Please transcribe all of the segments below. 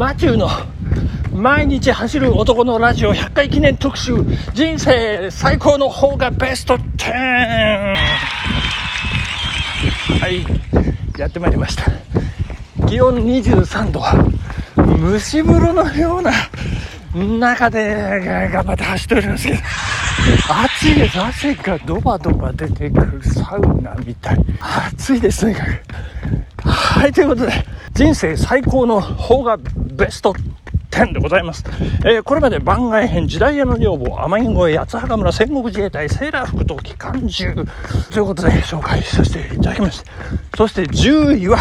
マチューの毎日走る男のラジオ100回記念特集人生最高の方がベスト 10! はいやってまいりました。気温23度。蒸し風呂のような中で頑張って走っておりますけど暑いです。汗がドバドバ出てくるサウナみたい。暑いですねはいということで人生最高の方がベスト10でございます。えー、これまで番外編、時代屋の女房、天城越え、八幡村戦国自衛隊、セーラー服と機関銃ということで紹介させていただきました。そして10位は、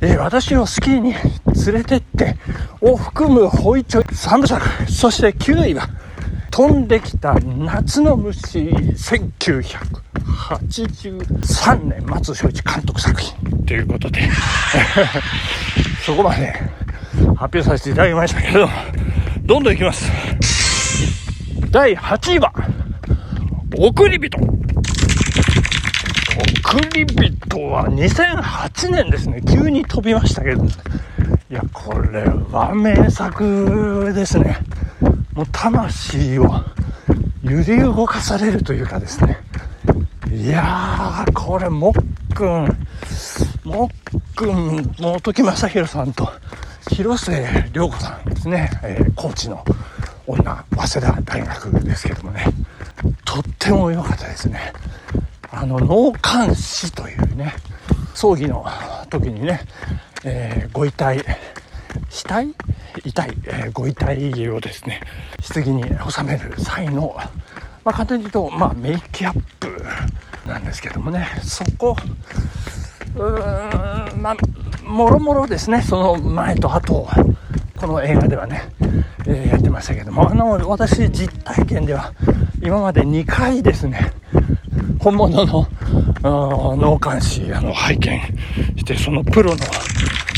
えー、私をスキーに連れてってを含むホイチョイ3部作。そして9位は、飛んできた夏の虫1983年松正一監督作品ということで そこまで発表させていただきましたけれども、どんどんいきます。第8位は、送り人。送り人は2008年ですね。急に飛びましたけど、いや、これは名作ですね。もう魂を揺り動かされるというかですね。いやー、これ、もっくん、もっくん、本木正宏さんと、広末涼子さんですね、えー、高知の女、早稲田大学ですけどもね、とっても良かったですね。あの、脳幹視というね、葬儀の時にね、えー、ご遺体、死体遺体、えー、ご遺体をですね、棺に収める際の、まあ、簡単に言うと、まあ、メイキアップなんですけどもね、そこ、うーん、まあ、もろもろですね、その前と後、この映画ではね、えー、やってましたけども、あの、私、実体験では、今まで2回ですね、本物の脳幹視、あの、拝見して、そのプロの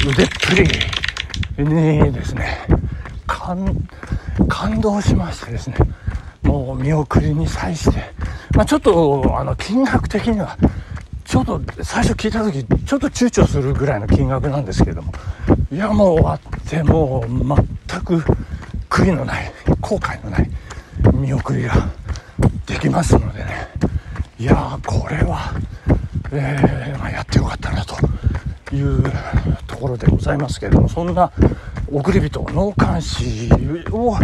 腕っぷりにですね、感、感動しましてですね、もう見送りに際して、まあ、ちょっと、あの、金額的には、ちょっと最初聞いた時ちょっと躊躇するぐらいの金額なんですけれども。いやもう終わってもう全く悔いのない後悔のない見送りができますのでね。いやこれは、えー、まあ、やってよかったなというところでございますけれども。そんな送り人脳幹視を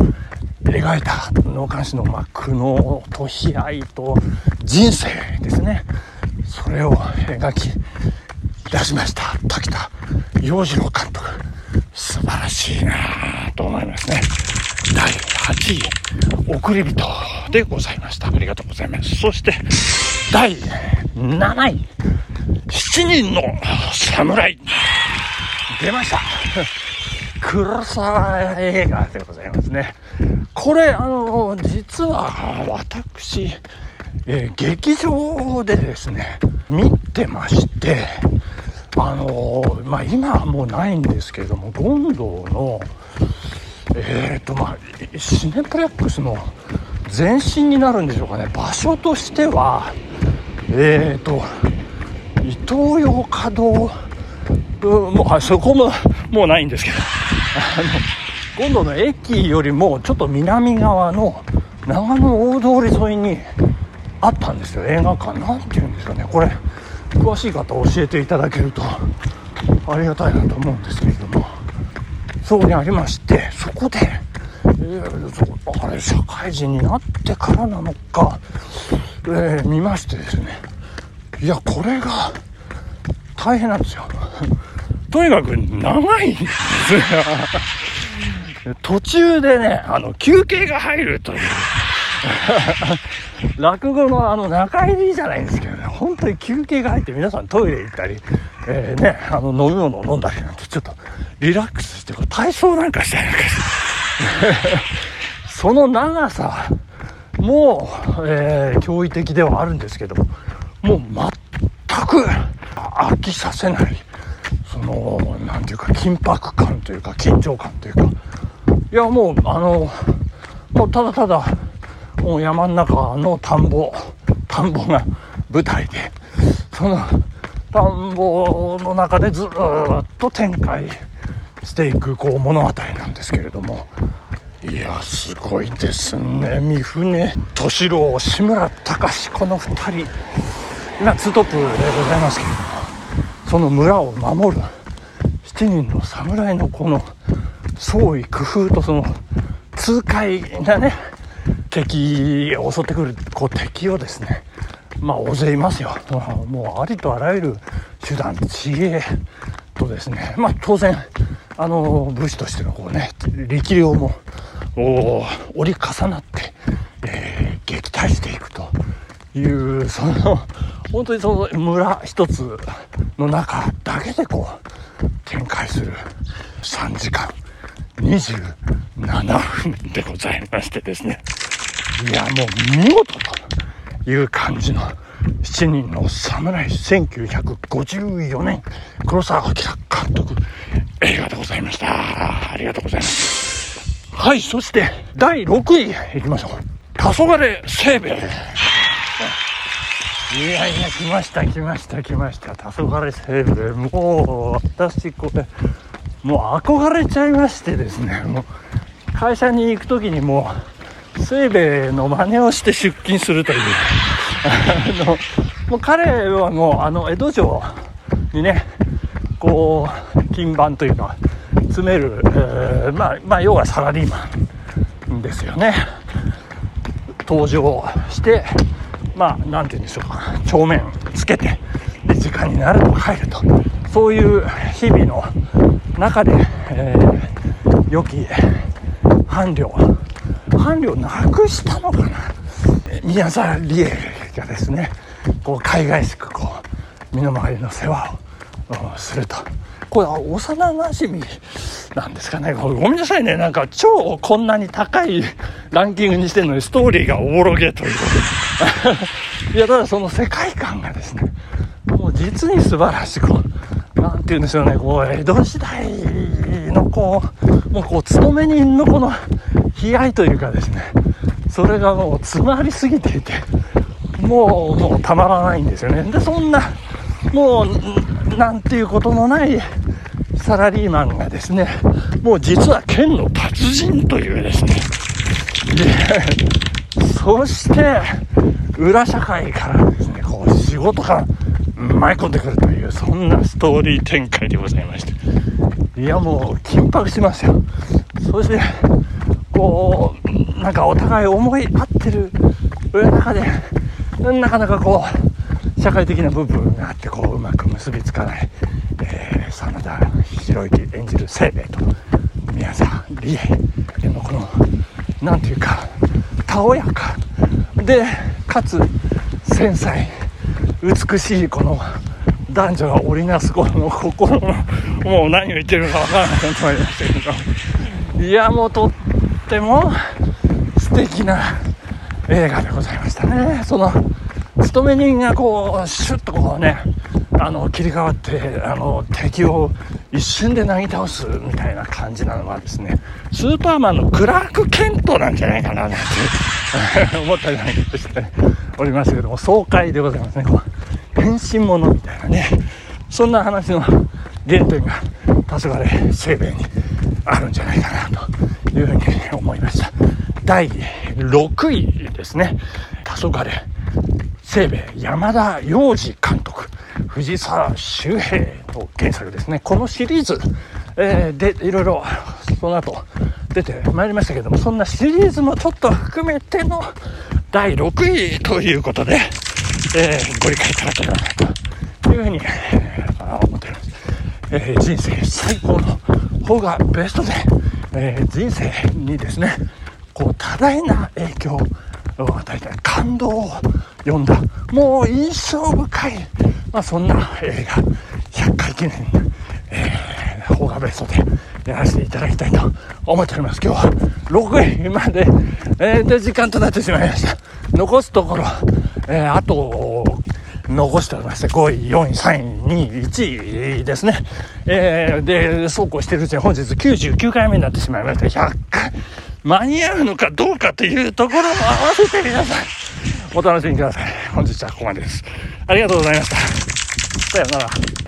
描いた脳幹視の、まあ、苦悩と悲哀と人生ですね。それを描き出しました。滝田洋次郎監督。素晴らしいなと思いますね。第8位送り人でございました。ありがとうございます。そして第7位7人の侍。出ました。黒沢映画でございますね。これあの実は私えー、劇場でですね、見てまして、あのー、まあ、今はもうないんですけれども、ゴンドウの、えっ、ー、と、まあ、シネプレックスの前身になるんでしょうかね、場所としては、えっ、と、イトーヨーカドー、もう、そこも、もうないんですけど、あの、ゴンドウの駅よりもちょっと南側の長野大通り沿いに、あったんですよ映画館なんて言うんですかね。これ詳しい方教えていただけるとありがたいなと思うんですけれども。そこにありましてそこで、えー、あれ社会人になってからなのか、えー、見ましてですね。いやこれが大変なんですよ。とにかく長いんです途中でねあの休憩が入るという。落語のあの中入りじゃないんですけどね、本当に休憩が入って皆さんトイレ行ったり、えー、ね、あの飲み物を飲んだりなんてちょっとリラックスして、体操なんかしたりなんか、その長さも、えー、驚異的ではあるんですけども、もう全く飽きさせない、その、なんていうか緊迫感というか緊張感というか、いやもう、あの、もうただただ、う山の中の田んぼ、田んぼが舞台で、その田んぼの中でずっと展開していくこう物語なんですけれども。いやすごいですね。三船敏郎志村隆この2人がツートップでございますけれども。その村を守る7人の侍のこの創意工夫とその痛快なね敵襲ってくるこう敵をですねまあ大勢いますよ。もうありとあらゆる手段知恵とですねまあ当然あの武士としてのこうね力量も折り重なって、えー、撃退していくというその本当にその村一つの中だけでこう展開する3時間27分でございましてですね。いやもう見事という感じの7人の侍。1954年黒澤明監督映画でございました。ありがとうございます。はいそして第6位いきましょう。黄昏清兵衛。いやいや来ました来ました来ました。黄昏清兵衛。もう私これもう憧れちゃいましてですね。もう会社に行く時にもう清兵衛の真似をして出勤するという。あのもう彼はもうあの江戸城にねこう金盤というか詰める、えー、まあ、まあ要はサラリーマンですよね。登場してまあ何て言うんでしょうか。帳面つけてで時間になると帰ると。そういう日々の中で、えー、良き伴侶伴侶なくしたのかな。宮沢りえがですねこう海外しくこう身の回りの世話をすると。これは幼なじみなんですかね。ごめんなさいね。なんか超こんなに高いランキングにしてるのにストーリーがおぼろげといういやただその世界観がですねもう実に素晴らしく何て言うんでしょうね。こう江戸時代のこうもうこう勤め人のこの悲哀というかですねそれがもう詰まりすぎていてもうもうたまらないんですよね。でそんなもうなんていうことのないサラリーマンがですねもう実は剣の達人というですね。でそして裏社会からですねこう仕事が舞い込んでくるというそんなストーリー展開でございまして。いやもう緊迫しますよ。そしてこうなんかお互い思い合ってる中でなかなかこう社会的な部分があってこううまく結びつかない、えー、真田広之演じる清兵衛と宮沢りえのこの何ていうかたおやかでかつ繊細美しいこの男女が織りなすこの心のもう何を言ってるのか分からなくなってまいりましたけど。いやもうとっても素敵な映画でございましたね。その勤め人がこうシュッとこうねあの切り替わってあの敵を一瞬でなぎ倒すみたいな感じなのはですねスーパーマンのクラーク・ケントなんじゃないかななんて 思ったりなんかしておりますけども爽快でございますね。こう変身者みたいなねそんな話の原点が黄昏清兵衛にあるんじゃないかなというふうに思いました。第6位ですね。黄昏。清兵衛山田洋次監督。藤沢周平の原作ですね。このシリーズ、えー、でいろいろその後出てまいりましたけどもそんなシリーズもちょっと含めての第6位ということで、えー、ご理解いただければなというふうに、えー、思っております、えー、人生最高の方がベストで、えー、人生にですねこう多大な影響を与えた感動を読んだもう印象深い、まあ、そんな映画100回記念、えー、邦画ベストでやらせていただきたいと思っております。今日は6位まで、えー、で時間となってしまいました。残すところ、えー、あと、残しておりまして、5位、4位、3位、2位、1位ですね。えー、で、そうこうしてるうちに本日99回目になってしまいました。100回、間に合うのかどうかというところも合わせて皆さん、お楽しみください。本日はここまでです。ありがとうございました。さようなら。